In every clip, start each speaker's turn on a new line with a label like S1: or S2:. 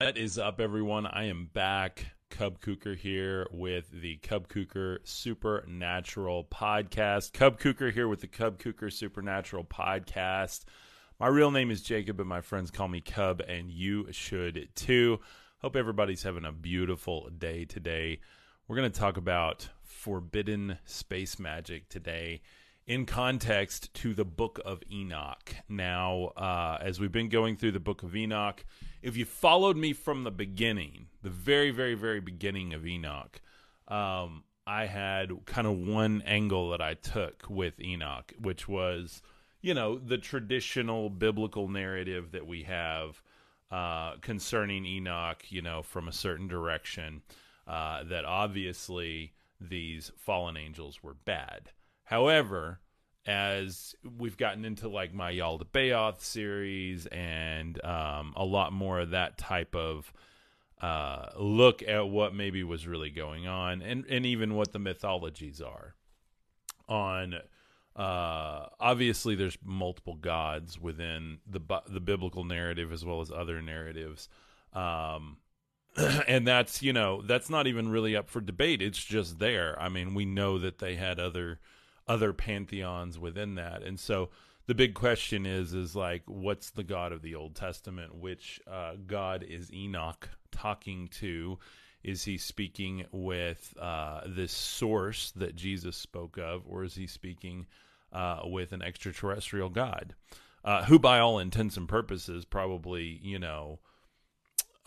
S1: What is up, everyone? I am back. Cub Kuker here with the Cub Kuker Supernatural Podcast. Cub Kuker here with the Cub Kuker Supernatural Podcast. My real name is Jacob, but my friends call me Cub, and you should too. Hope everybody's having a beautiful day today. We're going to talk about forbidden space magic today in context to the book of Enoch. Now, uh, as we've been going through the book of Enoch, if you followed me from the beginning, the very, very, very beginning of Enoch, um, I had kind of one angle that I took with Enoch, which was, you know, the traditional biblical narrative that we have uh, concerning Enoch, you know, from a certain direction, uh, that obviously these fallen angels were bad. However, as we've gotten into like my Yaldabaoth series and um, a lot more of that type of uh, look at what maybe was really going on and, and even what the mythologies are on uh, obviously there's multiple gods within the the biblical narrative as well as other narratives um, and that's you know that's not even really up for debate. It's just there. I mean we know that they had other other pantheons within that. And so the big question is is like what's the God of the Old Testament? Which uh, God is Enoch talking to? Is he speaking with uh, this source that Jesus spoke of, or is he speaking uh, with an extraterrestrial God, uh, who, by all intents and purposes, probably you know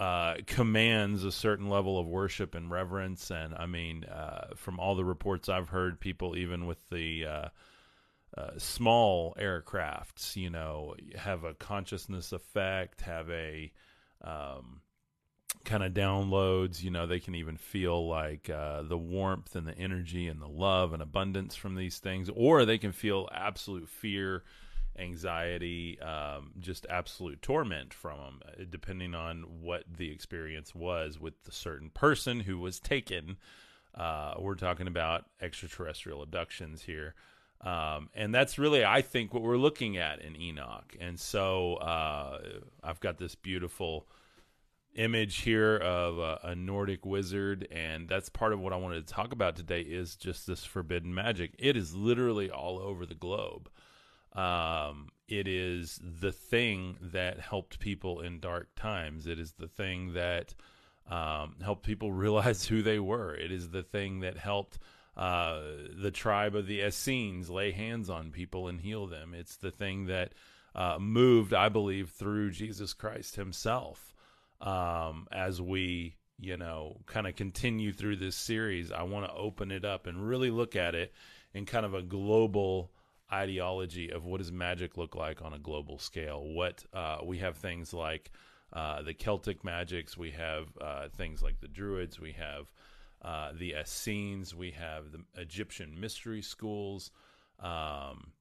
S1: uh, commands a certain level of worship and reverence. And I mean, uh, from all the reports I've heard, people even with the uh, uh small aircrafts, you know, have a consciousness effect, have a um, kind of downloads. You know, they can even feel like uh, the warmth and the energy and the love and abundance from these things, or they can feel absolute fear anxiety, um, just absolute torment from them, uh, depending on what the experience was with the certain person who was taken. Uh, we're talking about extraterrestrial abductions here. Um, and that's really, I think, what we're looking at in Enoch. And so uh, I've got this beautiful image here of a, a, Nordic wizard, and that's part of what I wanted to talk about today is just this forbidden magic. It is literally all over the globe. Um, it is the thing that helped people in dark times. It is the thing that um, helped people realize who they were. It is the thing that helped uh, the tribe of the Essenes lay hands on people and heal them. It's the thing that uh, moved, I believe, through Jesus Christ Himself. Um, as we, you know, kind of continue through this series, I want to open it up and really look at it in kind of a global ideology of what does magic look like on a global scale. What uh, we have things like uh, the Celtic magics, we have uh, things like the Druids, we have uh, the Essenes, we have the Egyptian mystery schools. Um,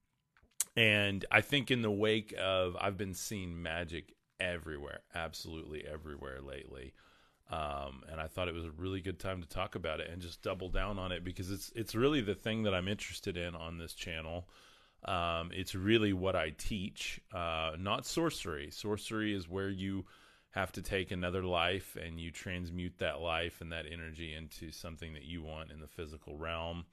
S1: and I think in the wake of, I've been seeing magic everywhere, absolutely everywhere lately. Um, and I thought it was a really good time to talk about it and just double down on it because it's it's really the thing that I'm interested in on this channel. Um, it's really what I teach, uh, not sorcery. Sorcery is where you have to take another life and you transmute that life and that energy into something that you want in the physical realm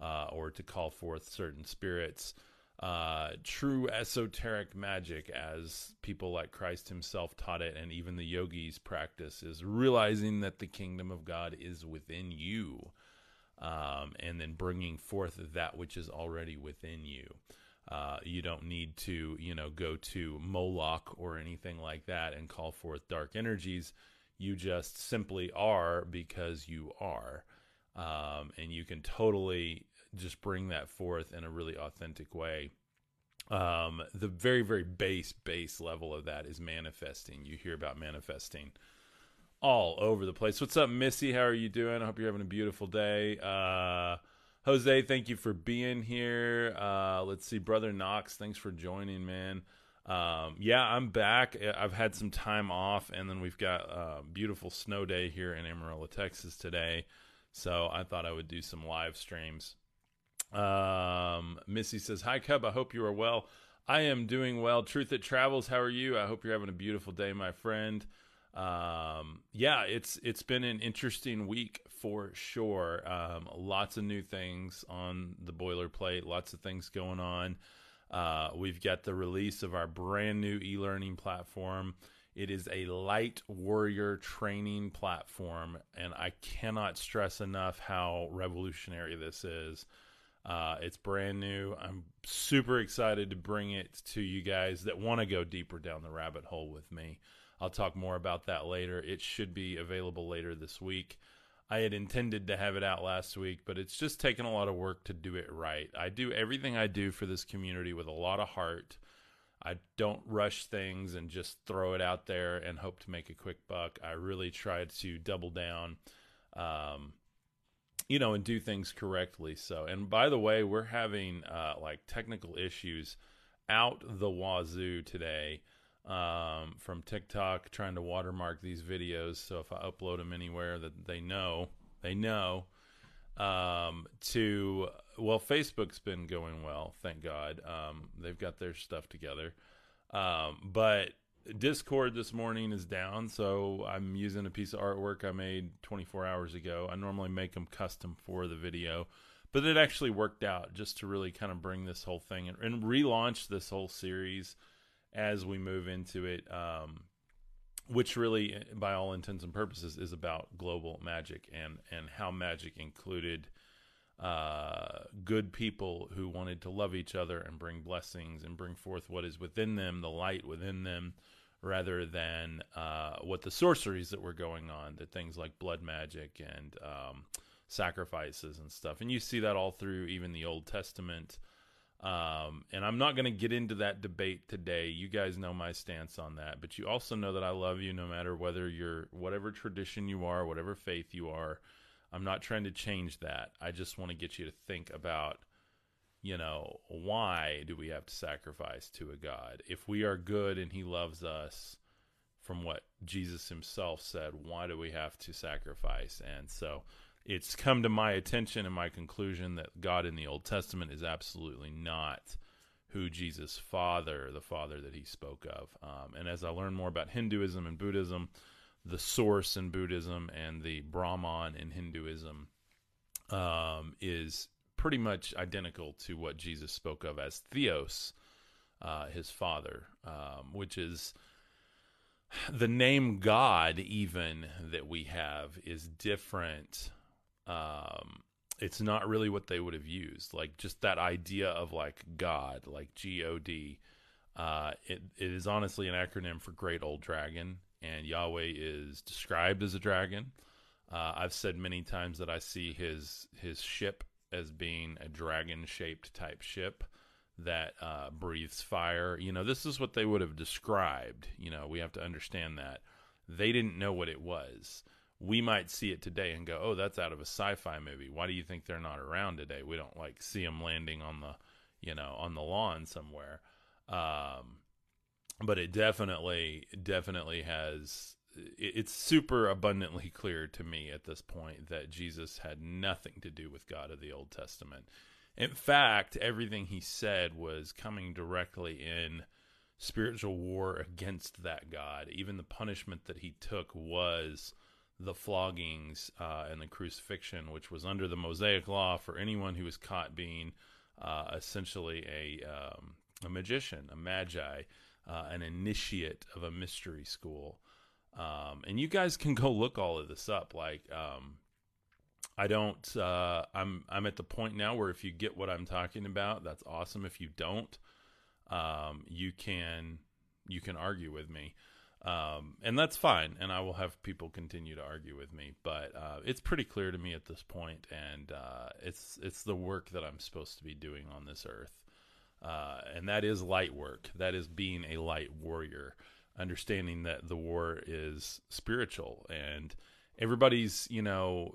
S1: uh, or to call forth certain spirits. Uh, true esoteric magic, as people like Christ himself taught it, and even the yogis practice, is realizing that the kingdom of God is within you um, and then bringing forth that which is already within you. Uh, you don't need to, you know, go to Moloch or anything like that and call forth dark energies. You just simply are because you are. Um, and you can totally just bring that forth in a really authentic way. Um, the very, very base, base level of that is manifesting. You hear about manifesting all over the place. What's up, Missy? How are you doing? I hope you're having a beautiful day. Uh, Jose, thank you for being here. Uh, let's see, brother Knox, thanks for joining, man. Um, yeah, I'm back. I've had some time off, and then we've got a beautiful snow day here in Amarillo, Texas today. So I thought I would do some live streams. Um, Missy says, "Hi, Cub. I hope you are well. I am doing well. Truth that travels. How are you? I hope you're having a beautiful day, my friend." Um, yeah, it's it's been an interesting week for sure. Um, lots of new things on the boilerplate. Lots of things going on. Uh, we've got the release of our brand new e-learning platform. It is a light warrior training platform, and I cannot stress enough how revolutionary this is. Uh, it's brand new. I'm super excited to bring it to you guys that want to go deeper down the rabbit hole with me. I'll talk more about that later. It should be available later this week. I had intended to have it out last week, but it's just taken a lot of work to do it right. I do everything I do for this community with a lot of heart. I don't rush things and just throw it out there and hope to make a quick buck. I really try to double down, um, you know, and do things correctly. So, and by the way, we're having uh, like technical issues out the wazoo today um, from TikTok trying to watermark these videos. So if I upload them anywhere that they know, they know. Um, to well, Facebook's been going well, thank God. Um, they've got their stuff together. Um, but Discord this morning is down, so I'm using a piece of artwork I made 24 hours ago. I normally make them custom for the video, but it actually worked out just to really kind of bring this whole thing and, and relaunch this whole series as we move into it, um, which really, by all intents and purposes, is about global magic and and how magic included uh, good people who wanted to love each other and bring blessings and bring forth what is within them, the light within them, rather than uh, what the sorceries that were going on, the things like blood magic and um, sacrifices and stuff. And you see that all through even the Old Testament. Um, and I'm not going to get into that debate today. You guys know my stance on that, but you also know that I love you no matter whether you're whatever tradition you are, whatever faith you are. I'm not trying to change that. I just want to get you to think about, you know, why do we have to sacrifice to a God? If we are good and he loves us, from what Jesus himself said, why do we have to sacrifice? And so, it's come to my attention and my conclusion that God in the Old Testament is absolutely not who Jesus' father, the father that he spoke of. Um, and as I learn more about Hinduism and Buddhism, the source in Buddhism and the Brahman in Hinduism um, is pretty much identical to what Jesus spoke of as Theos, uh, his father, um, which is the name God, even that we have, is different um, it's not really what they would have used. Like just that idea of like God, like G O D. Uh, it, it is honestly an acronym for Great Old Dragon, and Yahweh is described as a dragon. Uh, I've said many times that I see his his ship as being a dragon shaped type ship that uh, breathes fire. You know, this is what they would have described. You know, we have to understand that they didn't know what it was we might see it today and go, "Oh, that's out of a sci-fi movie." Why do you think they're not around today? We don't like see them landing on the, you know, on the lawn somewhere. Um, but it definitely, definitely has. It's super abundantly clear to me at this point that Jesus had nothing to do with God of the Old Testament. In fact, everything he said was coming directly in spiritual war against that God. Even the punishment that he took was the floggings uh, and the crucifixion, which was under the Mosaic law for anyone who was caught being uh, essentially a um, a magician, a magi, uh, an initiate of a mystery school. Um, and you guys can go look all of this up. Like, um, I don't. Uh, I'm I'm at the point now where if you get what I'm talking about, that's awesome. If you don't, um, you can you can argue with me. Um, and that's fine. And I will have people continue to argue with me, but uh, it's pretty clear to me at this point, and uh, it's it's the work that I'm supposed to be doing on this earth, uh, and that is light work. That is being a light warrior, understanding that the war is spiritual, and everybody's you know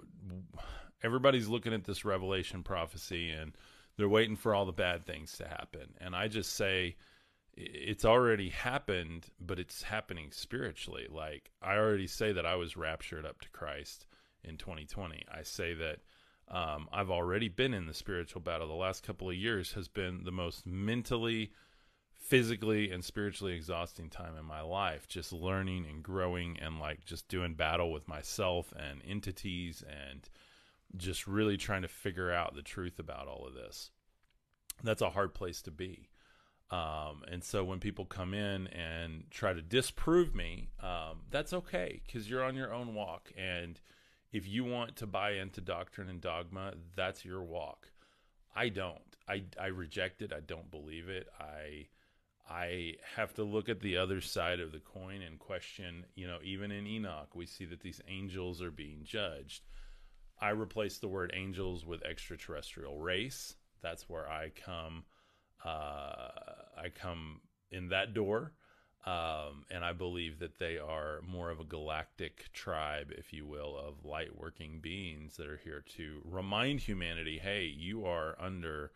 S1: everybody's looking at this Revelation prophecy, and they're waiting for all the bad things to happen, and I just say it's already happened, but it's happening spiritually. Like I already say that I was raptured up to Christ in 2020. I say that um, I've already been in the spiritual battle. The last couple of years has been the most mentally, physically and spiritually exhausting time in my life just learning and growing and like just doing battle with myself and entities and just really trying to figure out the truth about all of this that's a hard place to be um, and so when people come in and try to disprove me um, that's okay because you're on your own walk and if you want to buy into doctrine and dogma that's your walk i don't i, I reject it i don't believe it i I have to look at the other side of the coin and question, you know, even in Enoch, we see that these angels are being judged. I replace the word angels with extraterrestrial race. That's where I come. Uh, I come in that door. Um, and I believe that they are more of a galactic tribe, if you will, of light working beings that are here to remind humanity hey, you are under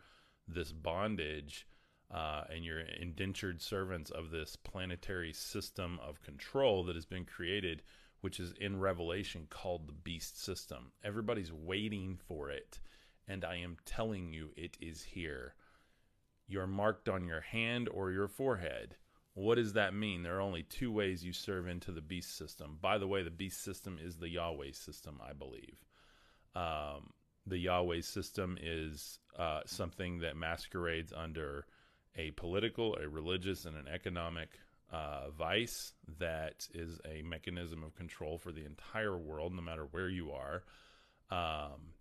S1: this bondage uh, and you're indentured servants of this planetary system of control that has been created, which is in Revelation called the beast system. Everybody's waiting for it, and I am telling you, it is here. You're marked on your hand or your forehead. What does that mean? There are only two ways you serve into the beast system. By the way, the beast system is the Yahweh system, I believe. Um, the Yahweh system is uh, something that masquerades under a political, a religious, and an economic uh, vice that is a mechanism of control for the entire world, no matter where you are. Um,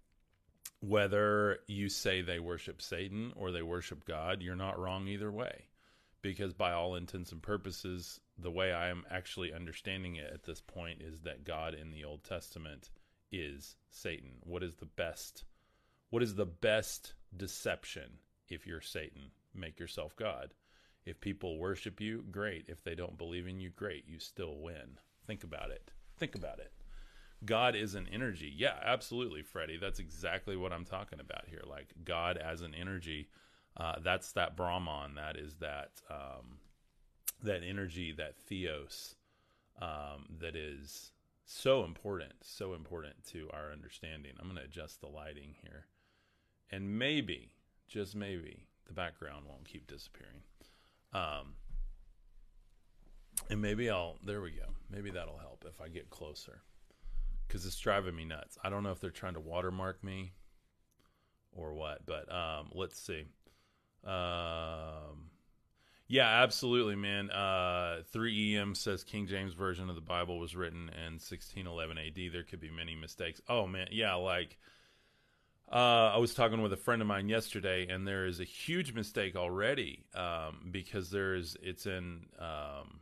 S1: whether you say they worship Satan or they worship God, you're not wrong either way. Because by all intents and purposes, the way I am actually understanding it at this point is that God in the Old Testament is Satan. What is the best? What is the best deception if you're Satan? make yourself God. If people worship you, great. If they don't believe in you, great. You still win. Think about it. Think about it. God is an energy. Yeah, absolutely, Freddie. That's exactly what I'm talking about here. Like God as an energy. Uh, that's that Brahman. That is that um, that energy, that theos, um, that is so important, so important to our understanding. I'm going to adjust the lighting here, and maybe, just maybe, the background won't keep disappearing. Um, and maybe I'll, there we go. Maybe that'll help if I get closer. Because it's driving me nuts. I don't know if they're trying to watermark me or what, but um, let's see. Um, yeah, absolutely, man. Uh, 3EM says King James Version of the Bible was written in 1611 AD. There could be many mistakes. Oh, man. Yeah, like uh, I was talking with a friend of mine yesterday, and there is a huge mistake already um, because there's it's in um,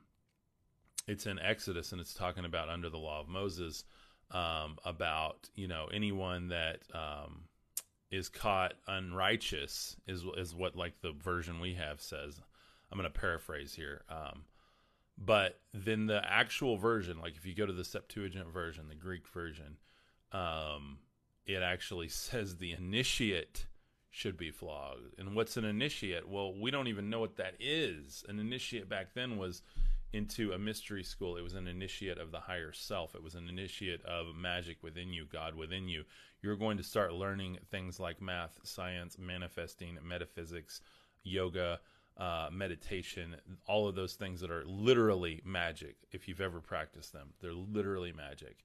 S1: it's in Exodus, and it's talking about under the law of Moses um, about you know anyone that um, is caught unrighteous is is what like the version we have says. I'm going to paraphrase here, um, but then the actual version, like if you go to the Septuagint version, the Greek version. Um, it actually says the initiate should be flogged. And what's an initiate? Well, we don't even know what that is. An initiate back then was into a mystery school. It was an initiate of the higher self. It was an initiate of magic within you, God within you. You're going to start learning things like math, science, manifesting, metaphysics, yoga, uh, meditation, all of those things that are literally magic. If you've ever practiced them, they're literally magic.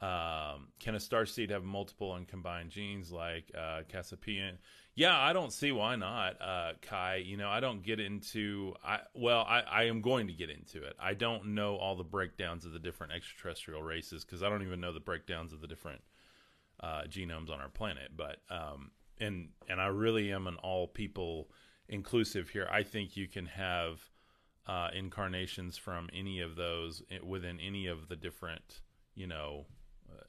S1: Um, can a star seed have multiple uncombined genes like uh? Yeah, I don't see why not, uh, Kai. You know, I don't get into. I well, I, I am going to get into it. I don't know all the breakdowns of the different extraterrestrial races because I don't even know the breakdowns of the different uh, genomes on our planet. But um, and and I really am an all people inclusive here. I think you can have uh, incarnations from any of those eh, within any of the different you know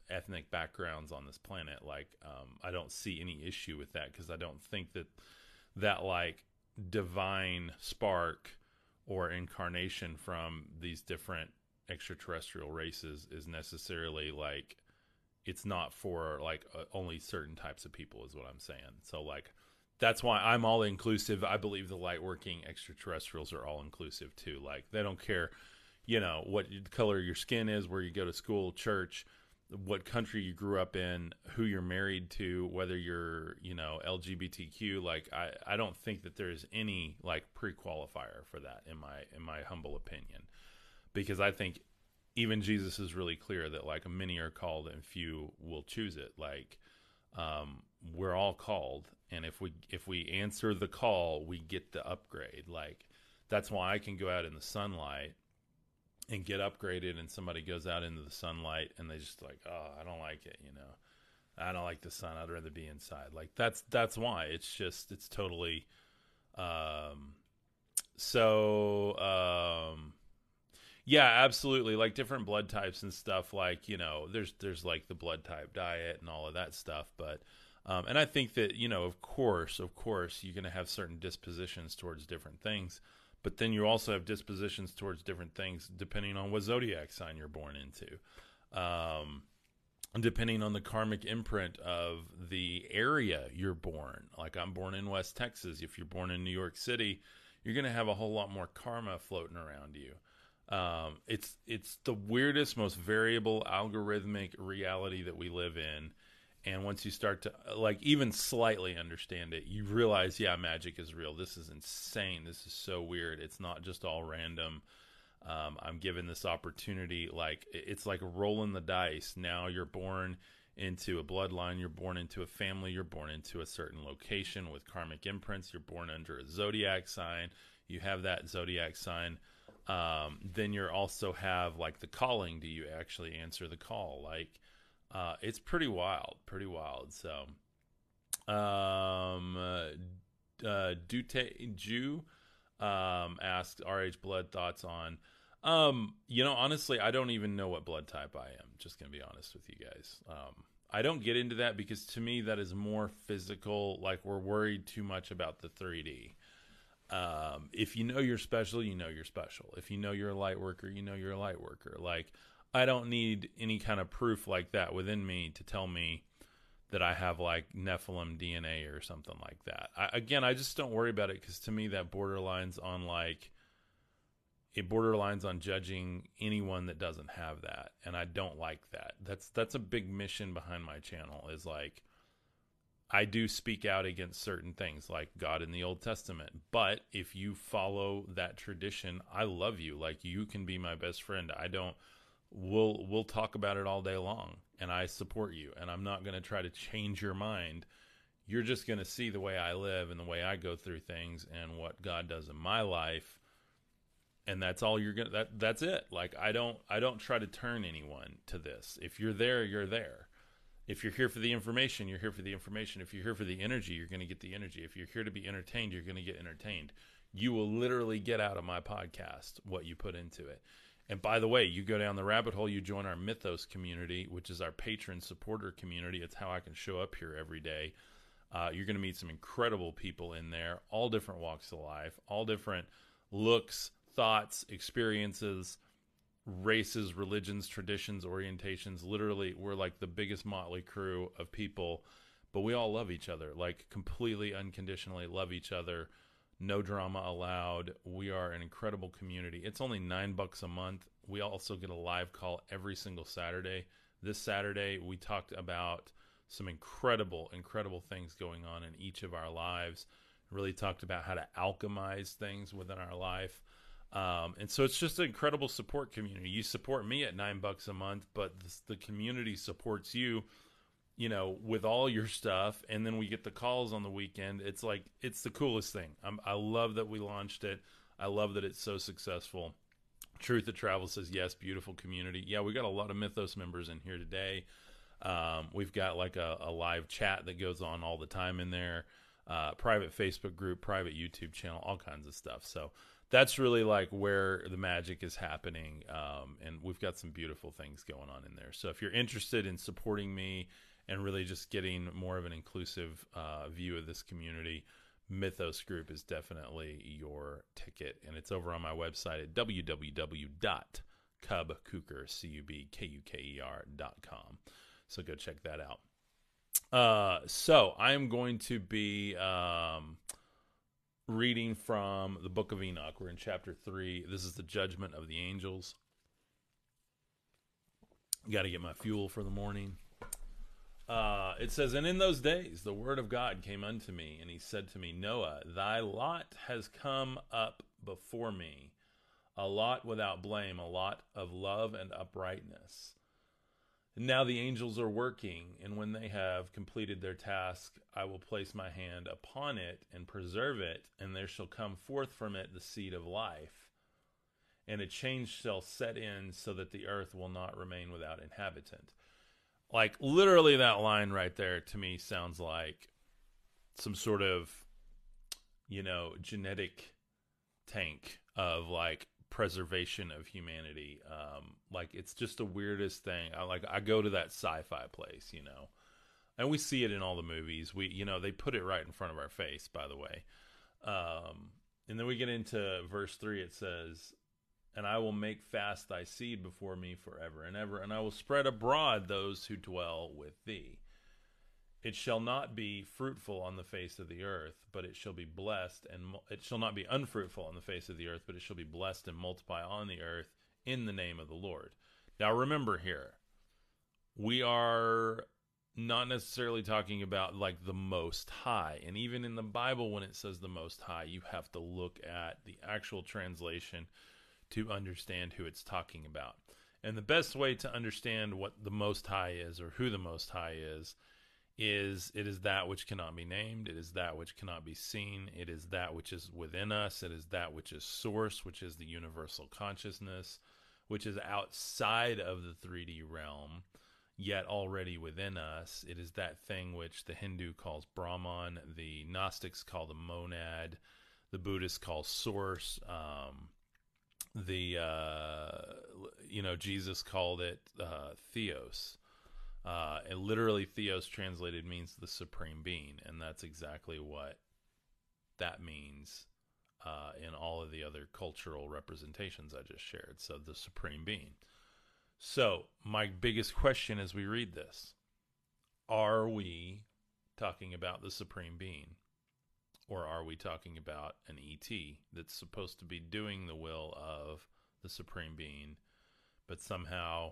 S1: ethnic backgrounds on this planet. Like, um, I don't see any issue with that because I don't think that that like divine spark or incarnation from these different extraterrestrial races is necessarily like it's not for like uh, only certain types of people is what i'm saying so like that's why i'm all inclusive i believe the light working extraterrestrials are all inclusive too like they don't care you know what color your skin is where you go to school church what country you grew up in, who you're married to, whether you're, you know, LGBTQ, like I, I don't think that there's any like pre-qualifier for that in my in my humble opinion. Because I think even Jesus is really clear that like many are called and few will choose it. Like um, we're all called and if we if we answer the call, we get the upgrade. Like that's why I can go out in the sunlight and get upgraded and somebody goes out into the sunlight and they just like oh i don't like it you know? I don't like the sun. I'd rather be inside. Like that's that's why. It's just it's totally um so um yeah absolutely. Like different blood types and stuff like you know there's there's like the blood type diet and all of that stuff but um, and i think that you know of course of course you're going to have certain dispositions towards different things but then you also have dispositions towards different things depending on what zodiac sign you're born into. Um, depending on the karmic imprint of the area you're born. Like I'm born in West Texas. If you're born in New York City, you're going to have a whole lot more karma floating around you. Um, it's it's the weirdest, most variable algorithmic reality that we live in and once you start to like even slightly understand it you realize yeah magic is real. This is insane. This is so weird. It's not just all random. Um, i'm given this opportunity like it's like rolling the dice. Now you're born into a bloodline. You're born into a family. You're born into a certain location with karmic imprints. You're born under a zodiac sign. You have that zodiac sign. Um, then you're also have like the calling. Do you actually answer the call? Like uh, it's pretty wild, pretty wild. So, um, uh, uh Dute Jew um, asked RH Blood thoughts on. Um, you know, honestly, I don't even know what blood type I am. Just gonna be honest with you guys. Um, I don't get into that because to me that is more physical. Like we're worried too much about the 3D. Um, if you know you're special, you know you're special. If you know you're a light worker, you know you're a light worker. Like I don't need any kind of proof like that within me to tell me that I have like Nephilim DNA or something like that. I, again, I just don't worry about it because to me that borderlines on like it borderlines on judging anyone that doesn't have that, and I don't like that. That's that's a big mission behind my channel is like I do speak out against certain things like God in the Old Testament. But if you follow that tradition, I love you. Like you can be my best friend. I don't we'll we'll talk about it all day long and I support you and I'm not going to try to change your mind. You're just going to see the way I live and the way I go through things and what God does in my life and that's all you're going to that that's it. Like I don't I don't try to turn anyone to this. If you're there, you're there. If you're here for the information, you're here for the information. If you're here for the energy, you're going to get the energy. If you're here to be entertained, you're going to get entertained. You will literally get out of my podcast what you put into it. And by the way, you go down the rabbit hole, you join our Mythos community, which is our patron supporter community. It's how I can show up here every day. Uh, you're going to meet some incredible people in there, all different walks of life, all different looks, thoughts, experiences, races, religions, traditions, orientations. Literally, we're like the biggest motley crew of people, but we all love each other, like completely unconditionally love each other no drama allowed. We are an incredible community. It's only nine bucks a month. We also get a live call every single Saturday. This Saturday, we talked about some incredible, incredible things going on in each of our lives. Really talked about how to alchemize things within our life. Um, and so it's just an incredible support community. You support me at nine bucks a month, but the community supports you you know, with all your stuff, and then we get the calls on the weekend. It's like it's the coolest thing. I'm, i love that we launched it. I love that it's so successful. Truth of Travel says yes, beautiful community. Yeah, we got a lot of Mythos members in here today. Um, we've got like a, a, live chat that goes on all the time in there, uh, private Facebook group, private YouTube channel, all kinds of stuff. So that's really like where the magic is happening. Um, and we've got some beautiful things going on in there. So if you're interested in supporting me and really just getting more of an inclusive uh, view of this community, Mythos Group is definitely your ticket. And it's over on my website at www.cubkuker.com. So go check that out. Uh, so I am going to be um, reading from the book of Enoch. We're in chapter three. This is the judgment of the angels. Got to get my fuel for the morning. Uh, it says, And in those days the word of God came unto me, and he said to me, Noah, thy lot has come up before me, a lot without blame, a lot of love and uprightness. And now the angels are working, and when they have completed their task, I will place my hand upon it and preserve it, and there shall come forth from it the seed of life. And a change shall set in so that the earth will not remain without inhabitant. Like, literally, that line right there to me sounds like some sort of, you know, genetic tank of like preservation of humanity. Um, like it's just the weirdest thing. I like I go to that sci-fi place, you know, and we see it in all the movies. We you know they put it right in front of our face. By the way, um, and then we get into verse three. It says, "And I will make fast thy seed before me forever and ever, and I will spread abroad those who dwell with thee." It shall not be fruitful on the face of the earth, but it shall be blessed, and it shall not be unfruitful on the face of the earth, but it shall be blessed and multiply on the earth in the name of the Lord. Now, remember here, we are not necessarily talking about like the most high. And even in the Bible, when it says the most high, you have to look at the actual translation to understand who it's talking about. And the best way to understand what the most high is or who the most high is is it is that which cannot be named it is that which cannot be seen it is that which is within us it is that which is source which is the universal consciousness which is outside of the 3D realm yet already within us it is that thing which the Hindu calls Brahman the Gnostics call the monad the Buddhists call source um, the uh, you know Jesus called it uh, theos uh, and literally, theos translated means the supreme being, and that's exactly what that means uh, in all of the other cultural representations I just shared. So, the supreme being. So, my biggest question as we read this are we talking about the supreme being? Or are we talking about an ET that's supposed to be doing the will of the supreme being, but somehow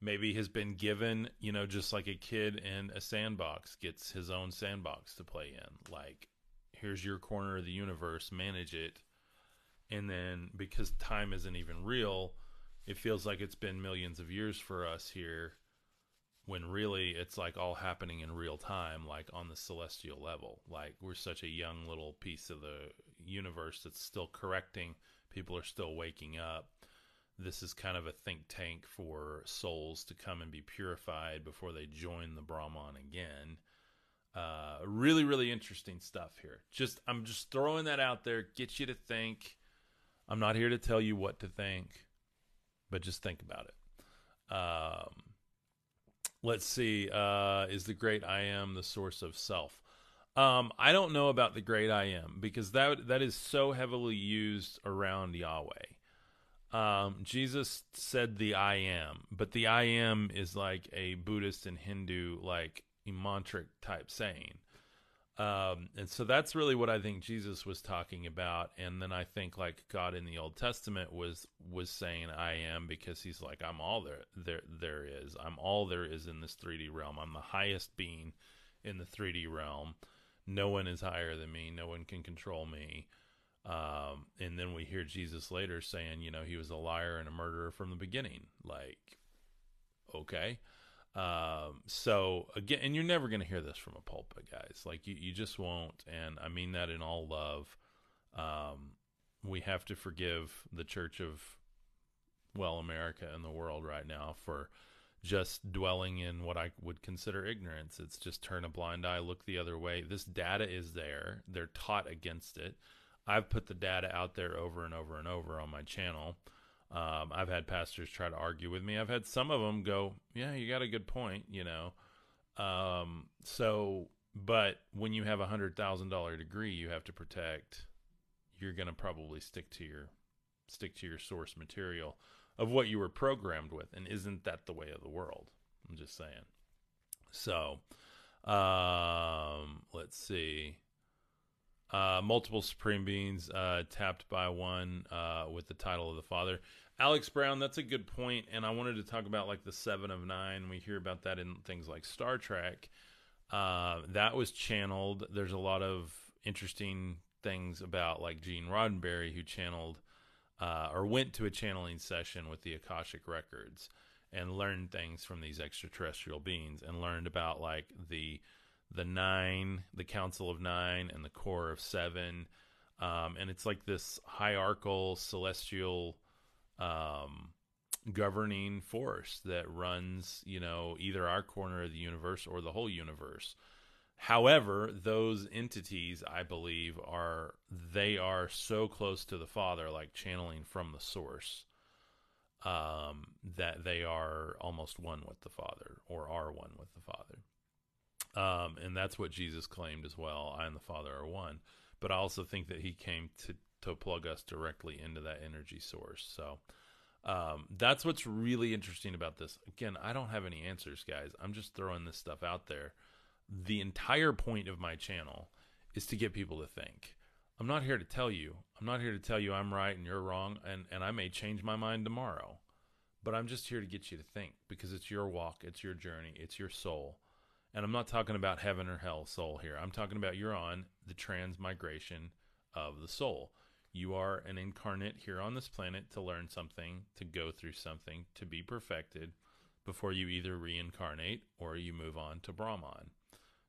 S1: maybe has been given, you know, just like a kid in a sandbox gets his own sandbox to play in. Like, here's your corner of the universe, manage it. And then because time isn't even real, it feels like it's been millions of years for us here when really it's like all happening in real time, like on the celestial level. Like, we're such a young little piece of the universe that's still correcting. People are still waking up this is kind of a think tank for souls to come and be purified before they join the Brahman again. Uh, really, really interesting stuff here. Just I'm just throwing that out there, get you to think. I'm not here to tell you what to think, but just think about it. Um, let's see. Uh, is the great I am the source of self? Um, I don't know about the great I am because that that is so heavily used around Yahweh. Um, Jesus said the I am, but the I am is like a Buddhist and Hindu like mantric type saying. Um, and so that's really what I think Jesus was talking about. And then I think like God in the Old Testament was was saying I am because he's like I'm all there there there is. I'm all there is in this 3D realm. I'm the highest being in the 3D realm. No one is higher than me. No one can control me. Um, and then we hear Jesus later saying, you know, he was a liar and a murderer from the beginning. Like, okay. Um, so again, and you're never going to hear this from a pulpit, guys. Like, you, you just won't. And I mean that in all love. Um, we have to forgive the church of, well, America and the world right now for just dwelling in what I would consider ignorance. It's just turn a blind eye, look the other way. This data is there, they're taught against it I've put the data out there over and over and over on my channel. Um, I've had pastors try to argue with me. I've had some of them go, "Yeah, you got a good point," you know. Um, so, but when you have a hundred thousand dollar degree, you have to protect. You're going to probably stick to your stick to your source material of what you were programmed with, and isn't that the way of the world? I'm just saying. So, um, let's see. Uh, multiple supreme beings uh, tapped by one uh, with the title of the father. Alex Brown, that's a good point, and I wanted to talk about like the Seven of Nine. We hear about that in things like Star Trek. Uh, that was channeled. There's a lot of interesting things about like Gene Roddenberry, who channeled uh, or went to a channeling session with the Akashic Records and learned things from these extraterrestrial beings and learned about like the the nine, the Council of Nine, and the Core of Seven. Um, and it's like this hierarchical celestial um, governing force that runs, you know, either our corner of the universe or the whole universe. However, those entities, I believe, are they are so close to the Father, like channeling from the source, um, that they are almost one with the Father, or are one with the Father. Um, and that's what Jesus claimed as well. I and the Father are one. But I also think that he came to to plug us directly into that energy source. So um, that's what's really interesting about this. Again, I don't have any answers, guys. I'm just throwing this stuff out there the entire point of my channel is to get people to think. I'm not here to tell you. I'm not here to tell you I'm right and you're wrong, and, and I may change my mind tomorrow. But I'm just here to get you to think because it's your walk, it's your journey, it's your soul. And I'm not talking about heaven or hell soul here. I'm talking about you're on the transmigration of the soul. You are an incarnate here on this planet to learn something, to go through something, to be perfected before you either reincarnate or you move on to Brahman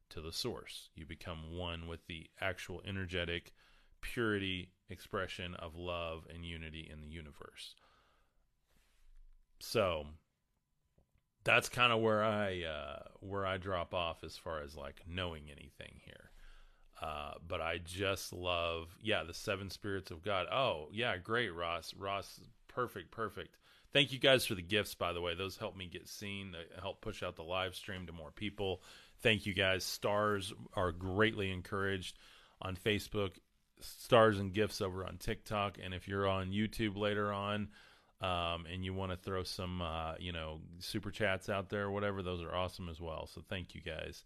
S1: to the source. You become one with the actual energetic purity expression of love and unity in the universe. So that's kind of where I uh, where I drop off as far as like knowing anything here. Uh, but I just love, yeah, the seven spirits of God. Oh, yeah, great, Ross. Ross, perfect, perfect. Thank you guys for the gifts, by the way. Those help me get seen, they help push out the live stream to more people thank you guys. Stars are greatly encouraged on Facebook, stars and gifts over on TikTok, and if you're on YouTube later on. Um, and you want to throw some, uh, you know, super chats out there or whatever, those are awesome as well. So thank you guys.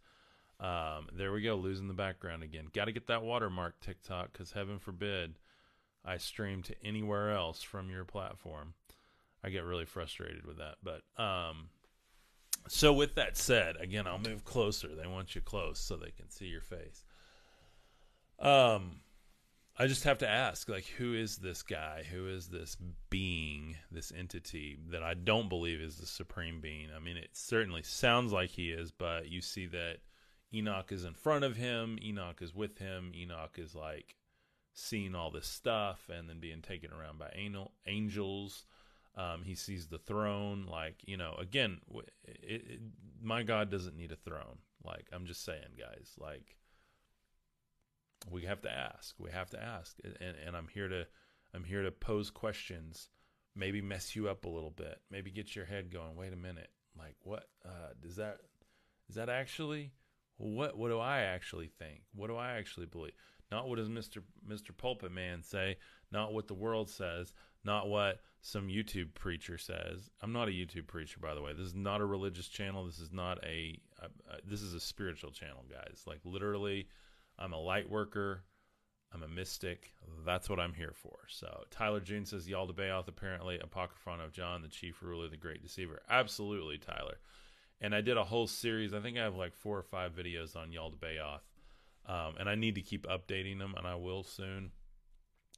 S1: Um, there we go, losing the background again. Got to get that watermark TikTok because heaven forbid I stream to anywhere else from your platform. I get really frustrated with that, but um, so, with that said, again, I'll move closer. They want you close so they can see your face. Um, I just have to ask, like, who is this guy? Who is this being, this entity that I don't believe is the supreme being? I mean, it certainly sounds like he is, but you see that Enoch is in front of him, Enoch is with him, Enoch is like seeing all this stuff and then being taken around by angel, angels. Um, he sees the throne, like you know. Again, it, it, my God doesn't need a throne. Like I'm just saying, guys. Like we have to ask. We have to ask, and, and I'm here to, I'm here to pose questions, maybe mess you up a little bit, maybe get your head going. Wait a minute, like what? Uh, does that, is that actually? What what do I actually think? What do I actually believe? Not what does Mister Mister Pulpit Man say? Not what the world says not what some YouTube preacher says. I'm not a YouTube preacher, by the way. This is not a religious channel. This is not a, a, a this is a spiritual channel, guys. Like literally, I'm a light worker. I'm a mystic. That's what I'm here for. So Tyler June says Yaldabaoth apparently Apocryphon of John, the chief ruler, the great deceiver. Absolutely, Tyler. And I did a whole series. I think I have like four or five videos on Yaldabaoth. Um, and I need to keep updating them, and I will soon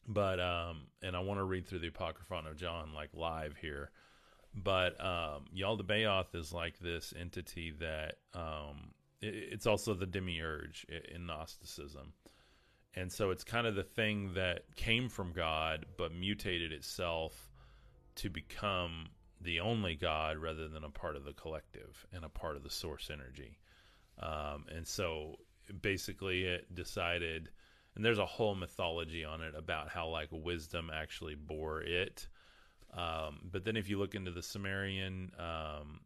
S1: but um and i want to read through the apocryphon of john like live here but um yaldabaoth is like this entity that um it's also the demiurge in gnosticism and so it's kind of the thing that came from god but mutated itself to become the only god rather than a part of the collective and a part of the source energy um, and so basically it decided and there's a whole mythology on it about how like wisdom actually bore it. Um, but then if you look into the Sumerian, um,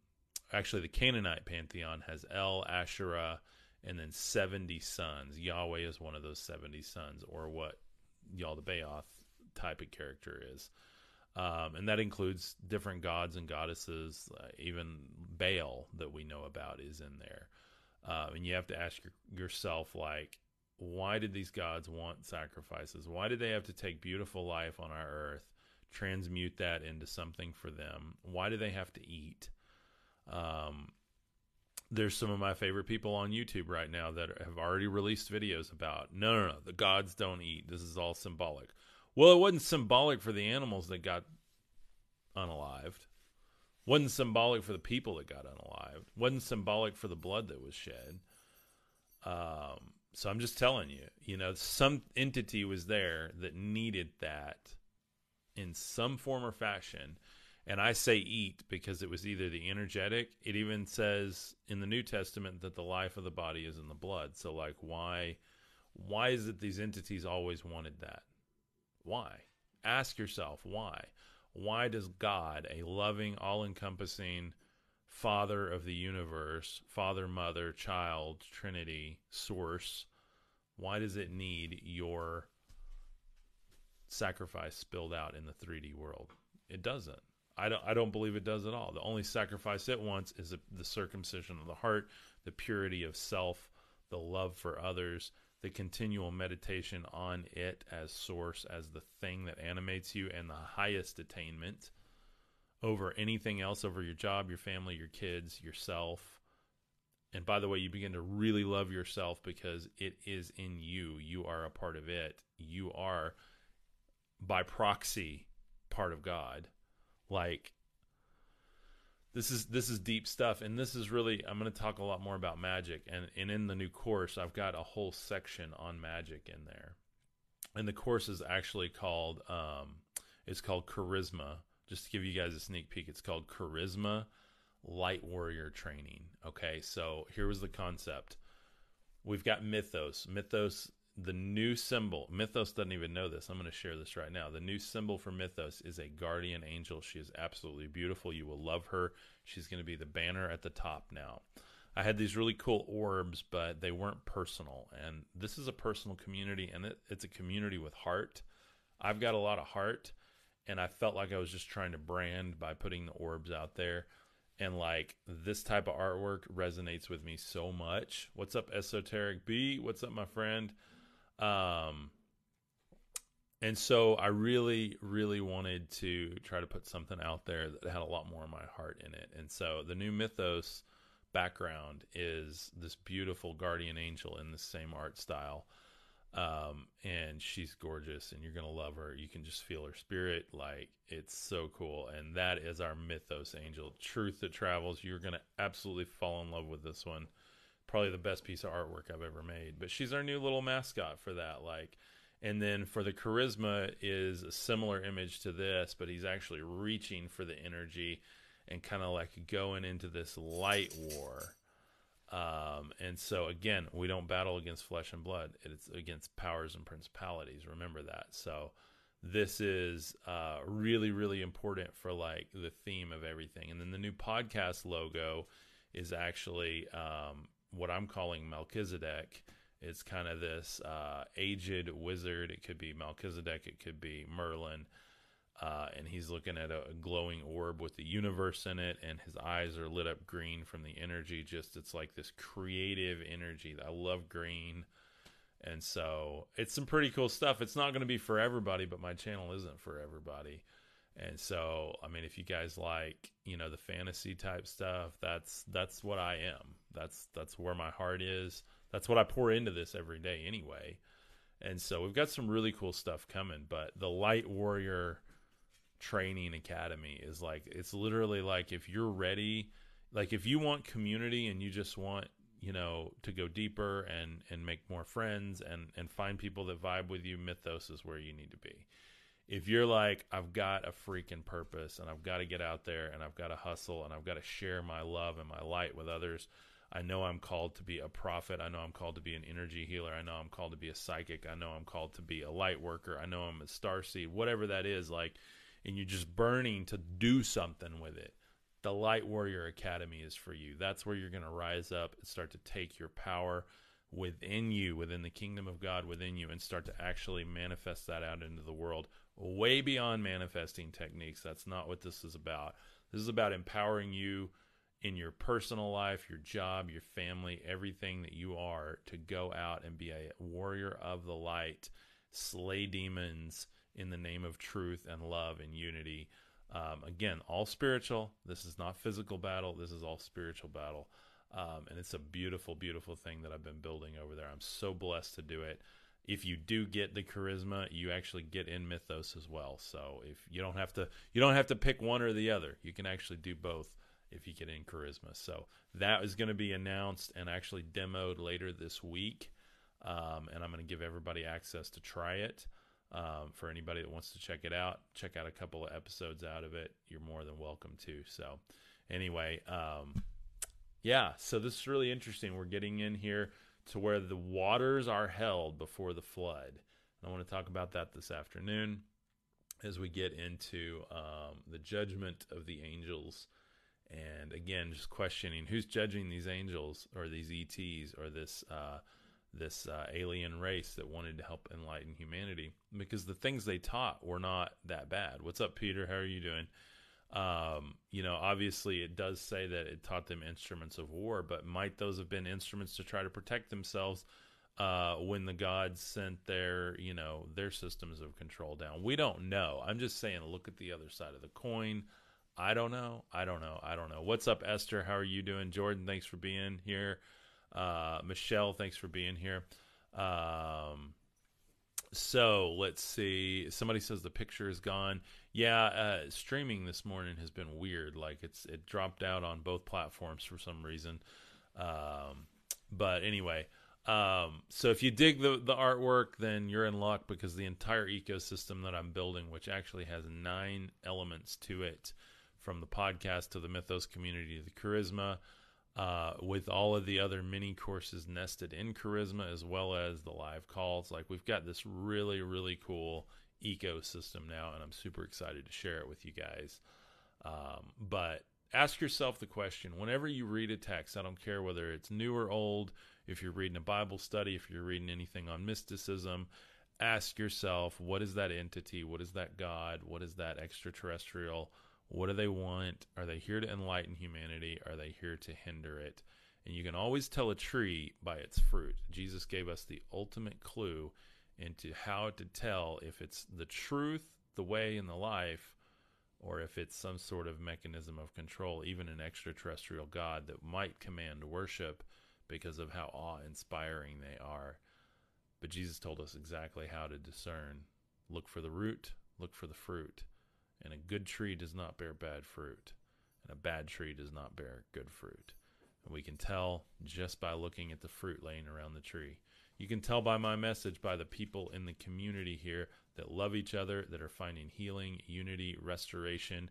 S1: actually the Canaanite pantheon has El, Asherah, and then 70 sons. Yahweh is one of those 70 sons, or what Yaldabaoth type of character is. Um, and that includes different gods and goddesses, uh, even Baal that we know about is in there. Uh, and you have to ask your, yourself, like, why did these gods want sacrifices? Why did they have to take beautiful life on our earth, transmute that into something for them. Why do they have to eat? Um, there's some of my favorite people on YouTube right now that have already released videos about no, no, no, the gods don't eat. This is all symbolic. Well, it wasn't symbolic for the animals that got unalived. wasn't symbolic for the people that got unalived. wasn't symbolic for the blood that was shed. Um, so I'm just telling you, you know, some entity was there that needed that in some form or fashion and I say eat because it was either the energetic. It even says in the New Testament that the life of the body is in the blood. So like why why is it these entities always wanted that? Why? Ask yourself why. Why does God, a loving, all-encompassing father of the universe, father, mother, child, trinity, source, why does it need your sacrifice spilled out in the 3D world? It doesn't. I don't I don't believe it does at all. The only sacrifice it wants is the, the circumcision of the heart, the purity of self, the love for others, the continual meditation on it as source, as the thing that animates you, and the highest attainment over anything else, over your job, your family, your kids, yourself. And by the way, you begin to really love yourself because it is in you. You are a part of it. You are, by proxy, part of God like this is this is deep stuff. And this is really i'm going to talk a lot more about magic. And and in the new course i've got a whole section on magic in there. And the course is actually called um it's called charisma. Just to give you guys a sneak peek it's called charisma light warrior training. Okay so here was the concept. We've got mythos. Mythos the new symbol mythos doesn't even know this. I'm going to share this right now. The new symbol for mythos is a guardian angel. She is absolutely beautiful. You will love her. She's going to be the banner at the top now. I had these really cool orbs but they weren't personal. And this is a personal community and it, it's a community with heart. I've got a lot of heart and i felt like i was just trying to brand by putting the orbs out there. And like this type of artwork resonates with me so much. What's up esoteric b? What's up my friend um, and so I really, really wanted to try to put something out there that had a lot more of my heart in it. And so the new Mythos background is this beautiful guardian angel in the same art style. Um, and she's gorgeous and you're going to love her. You can just feel her spirit. Like it's so cool. And that is our Mythos angel, truth that travels. You're going to absolutely fall in love with this one probably the best piece of artwork I've ever made. But she's our new little mascot for that. Like, and then for the charisma is a similar image to this, but he's actually reaching for the energy and kind of like going into this light war. Um, and so again, we don't battle against flesh and blood; it's against powers and principalities. Remember that. So this is uh, really, really important for like the theme of everything. And then the new podcast logo is actually um, what I'm calling Melchizedek. It's kind of this uh, aged wizard. It could be Melchizedek. It could be Merlin. Uh, and he's looking at a, glowing orb with the universe in it, and his eyes are lit up green from the energy. Just it's like this creative energy. I love green, and so it's some pretty cool stuff. It's not going to be for everybody, but my channel isn't for everybody. And so, I mean, if you guys like, you know, the fantasy type stuff, that's that's what I am. That's that's where my heart is. That's what I pour into this every day anyway. And so we've got some really cool stuff coming, but the Light Warrior Training Academy is like it's literally like if you're ready, like if you want community and you just want, you know, to go deeper and and make more friends and and find people that vibe with you, Mythos is where you need to be if you're like, I've got a freaking purpose and I've got to get out there and I've got to hustle and I've got to share my love and my light with others, I know I'm called to be a prophet. I know I'm called to be an energy healer. I know I'm called to be a psychic. I know I'm called to be a light worker. I know I'm a star seed, whatever that is, like, and you're just burning to do something with it. The Light Warrior Academy is for you. That's where you're going to rise up and start to take your power within you, within the kingdom of God within you, and start to actually manifest that out into the world way beyond manifesting techniques. That's not what this is about. This is about empowering you in your personal life, your job, your family, everything that you are to go out and be a warrior of the light, slay demons, in the name of truth and love and unity. Um, again, all spiritual. This is not physical battle. This is all spiritual battle. Um, and it's a beautiful, beautiful thing that I've been building over there. I'm so blessed to do it. If you do get the charisma, you actually get in mythos as well. So if you don't have to, you don't have to pick one or the other. You can actually do both if you get in charisma. So that is going to be announced and actually demoed later this week. Um, and I'm going to give everybody access to try it. Um, for anybody that wants to check it out, check out a couple of episodes out of it. You're more than welcome to. So, anyway, um, yeah, so this is really interesting. We're getting in here to where the waters are held before the flood. And I want to talk about that this afternoon as we get into um, the judgment of the angels. And again, just questioning who's judging these angels or these ETs or this uh, this uh, alien race that wanted to help enlighten humanity because the things they taught were not that bad. What's up, Peter? How are you doing? Um, you know, obviously it does say that it taught them instruments of war, but might those have been instruments to try to protect themselves uh, when the gods sent their, you know, their systems of control down? We don't know. I'm just saying, look at the other side of the coin. I don't know. I don't know. I don't know. What's up, Esther? How are you doing? Jordan, thanks for being here. Uh, Michelle, thanks for being here. Um, so let's see. Somebody says the picture is gone. Yeah, uh, streaming this morning has been weird. Like it's it dropped out on both platforms for some reason. Um, but anyway, um, so if you dig the the artwork, then you're in luck because the entire ecosystem that I'm building, which actually has nine elements to it, from the podcast to the Mythos community to the Charisma, uh, with all of the other mini courses nested in Charisma as well as the live calls. Like we've got this really really cool ecosystem now, and I'm super excited to share it with you guys. Um, but ask yourself the question whenever you read a text, I don't care whether it's new or old, if you're reading a Bible study, if you're reading anything on mysticism, ask yourself what is that entity? What is that God? What is that extraterrestrial? What do they want? Are they here to enlighten humanity? Are they here to hinder it? And you can always tell a tree by its fruit. Jesus gave us the ultimate clue into how to tell if it's the truth, the way, and the life, or if it's some sort of mechanism of control, even an extraterrestrial God that might command worship because of how awe inspiring they are. But Jesus told us exactly how to discern. Look for the root, look for the fruit. And a good tree does not bear bad fruit, and a bad tree does not bear good fruit. And we can tell just by looking at the fruit laying around the tree. You can tell by my message, by the people in the community here that love each other, that are finding healing, unity, restoration,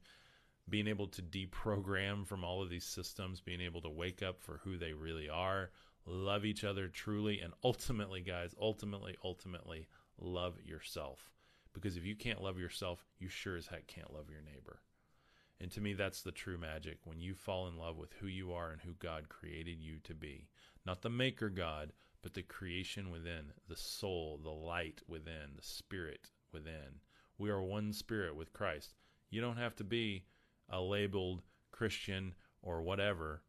S1: being able to deprogram from all of these systems, being able to wake up for who they really are, love each other truly, and ultimately, guys, ultimately, ultimately, love yourself. Because if you can't love yourself, you sure as heck can't love your neighbor. And to me, that's the true magic when you fall in love with who you are and who God created you to be. Not the maker God, but the creation within, the soul, the light within, the spirit within. We are one spirit with Christ. You don't have to be a labeled Christian or whatever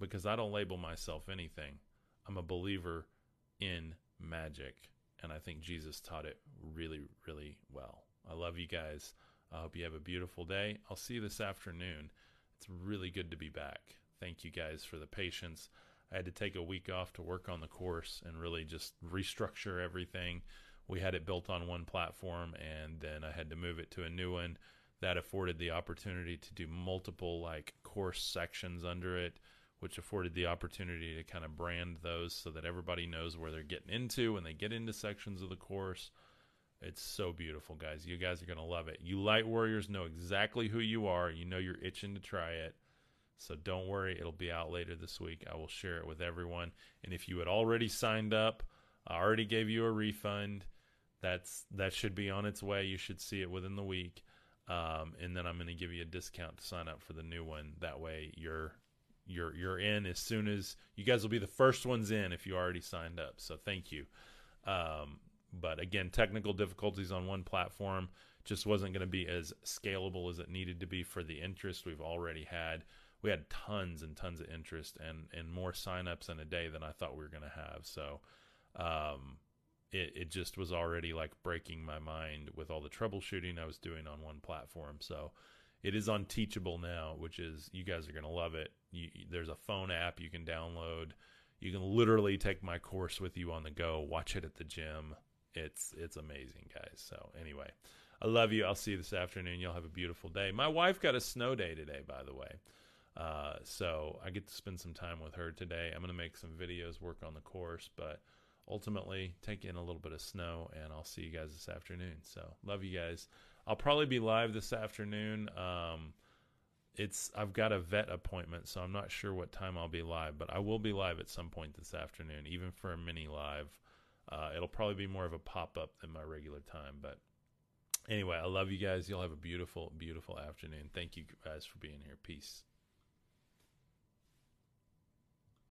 S1: because I don't label myself anything. I'm a believer in magic, and I think Jesus taught it really, really well. I love you guys. I hope you have a beautiful day. I'll see you this afternoon. It's really good to be back. Thank you guys for the patience. I had to take a week off to work on the course and really just restructure everything. We had it built on one platform, and then I had to move it to a new one that afforded the opportunity to do multiple like course sections under it, which afforded the opportunity to kind of brand those so that everybody knows where they're getting into when they get into sections of the course. It's so beautiful, guys. You guys are going to love it. You light warriors know exactly who you are. You know you're itching to try it. So don't worry, it'll be out later this week. I will share it with everyone. And if you had already signed up, I already gave you a refund. That's that should be on its way. You should see it within the week. Um, and then I'm going to give you a discount to sign up for the new one. That way you're you're you're in as soon as you guys will be the first ones in if you already signed up. So thank you. Um, but again, technical difficulties on one platform just wasn't going to be as scalable as it needed to be for the interest we've already had we had tons and tons of interest and and more signups in a day than I thought we were going to have. So, um, it, it just was already like breaking my mind with all the troubleshooting I was doing on one platform. So it is on Teachable now, which is you guys are going to love it. You, there's a phone app you can download. You can literally take my course with you on the go, watch it at the gym. It's it's amazing, guys. So anyway, I love you. I'll see you this afternoon. You'll have a beautiful day. My wife got a snow day today, by the way. Uh, so I get to spend some time with her today. I'm going to make some videos, work on the course, but ultimately take in a little bit of snow, and I'll see you guys this afternoon. So love you guys. I'll probably be live this afternoon. Um, it's I've got a vet appointment, so I'm not sure what time I'll be live, but I will be live at some point this afternoon, even for a mini live. Uh, it'll probably be more of a pop up than my regular time, but anyway, I love you guys. You'll have a beautiful, beautiful afternoon. Thank you guys for being here. Peace.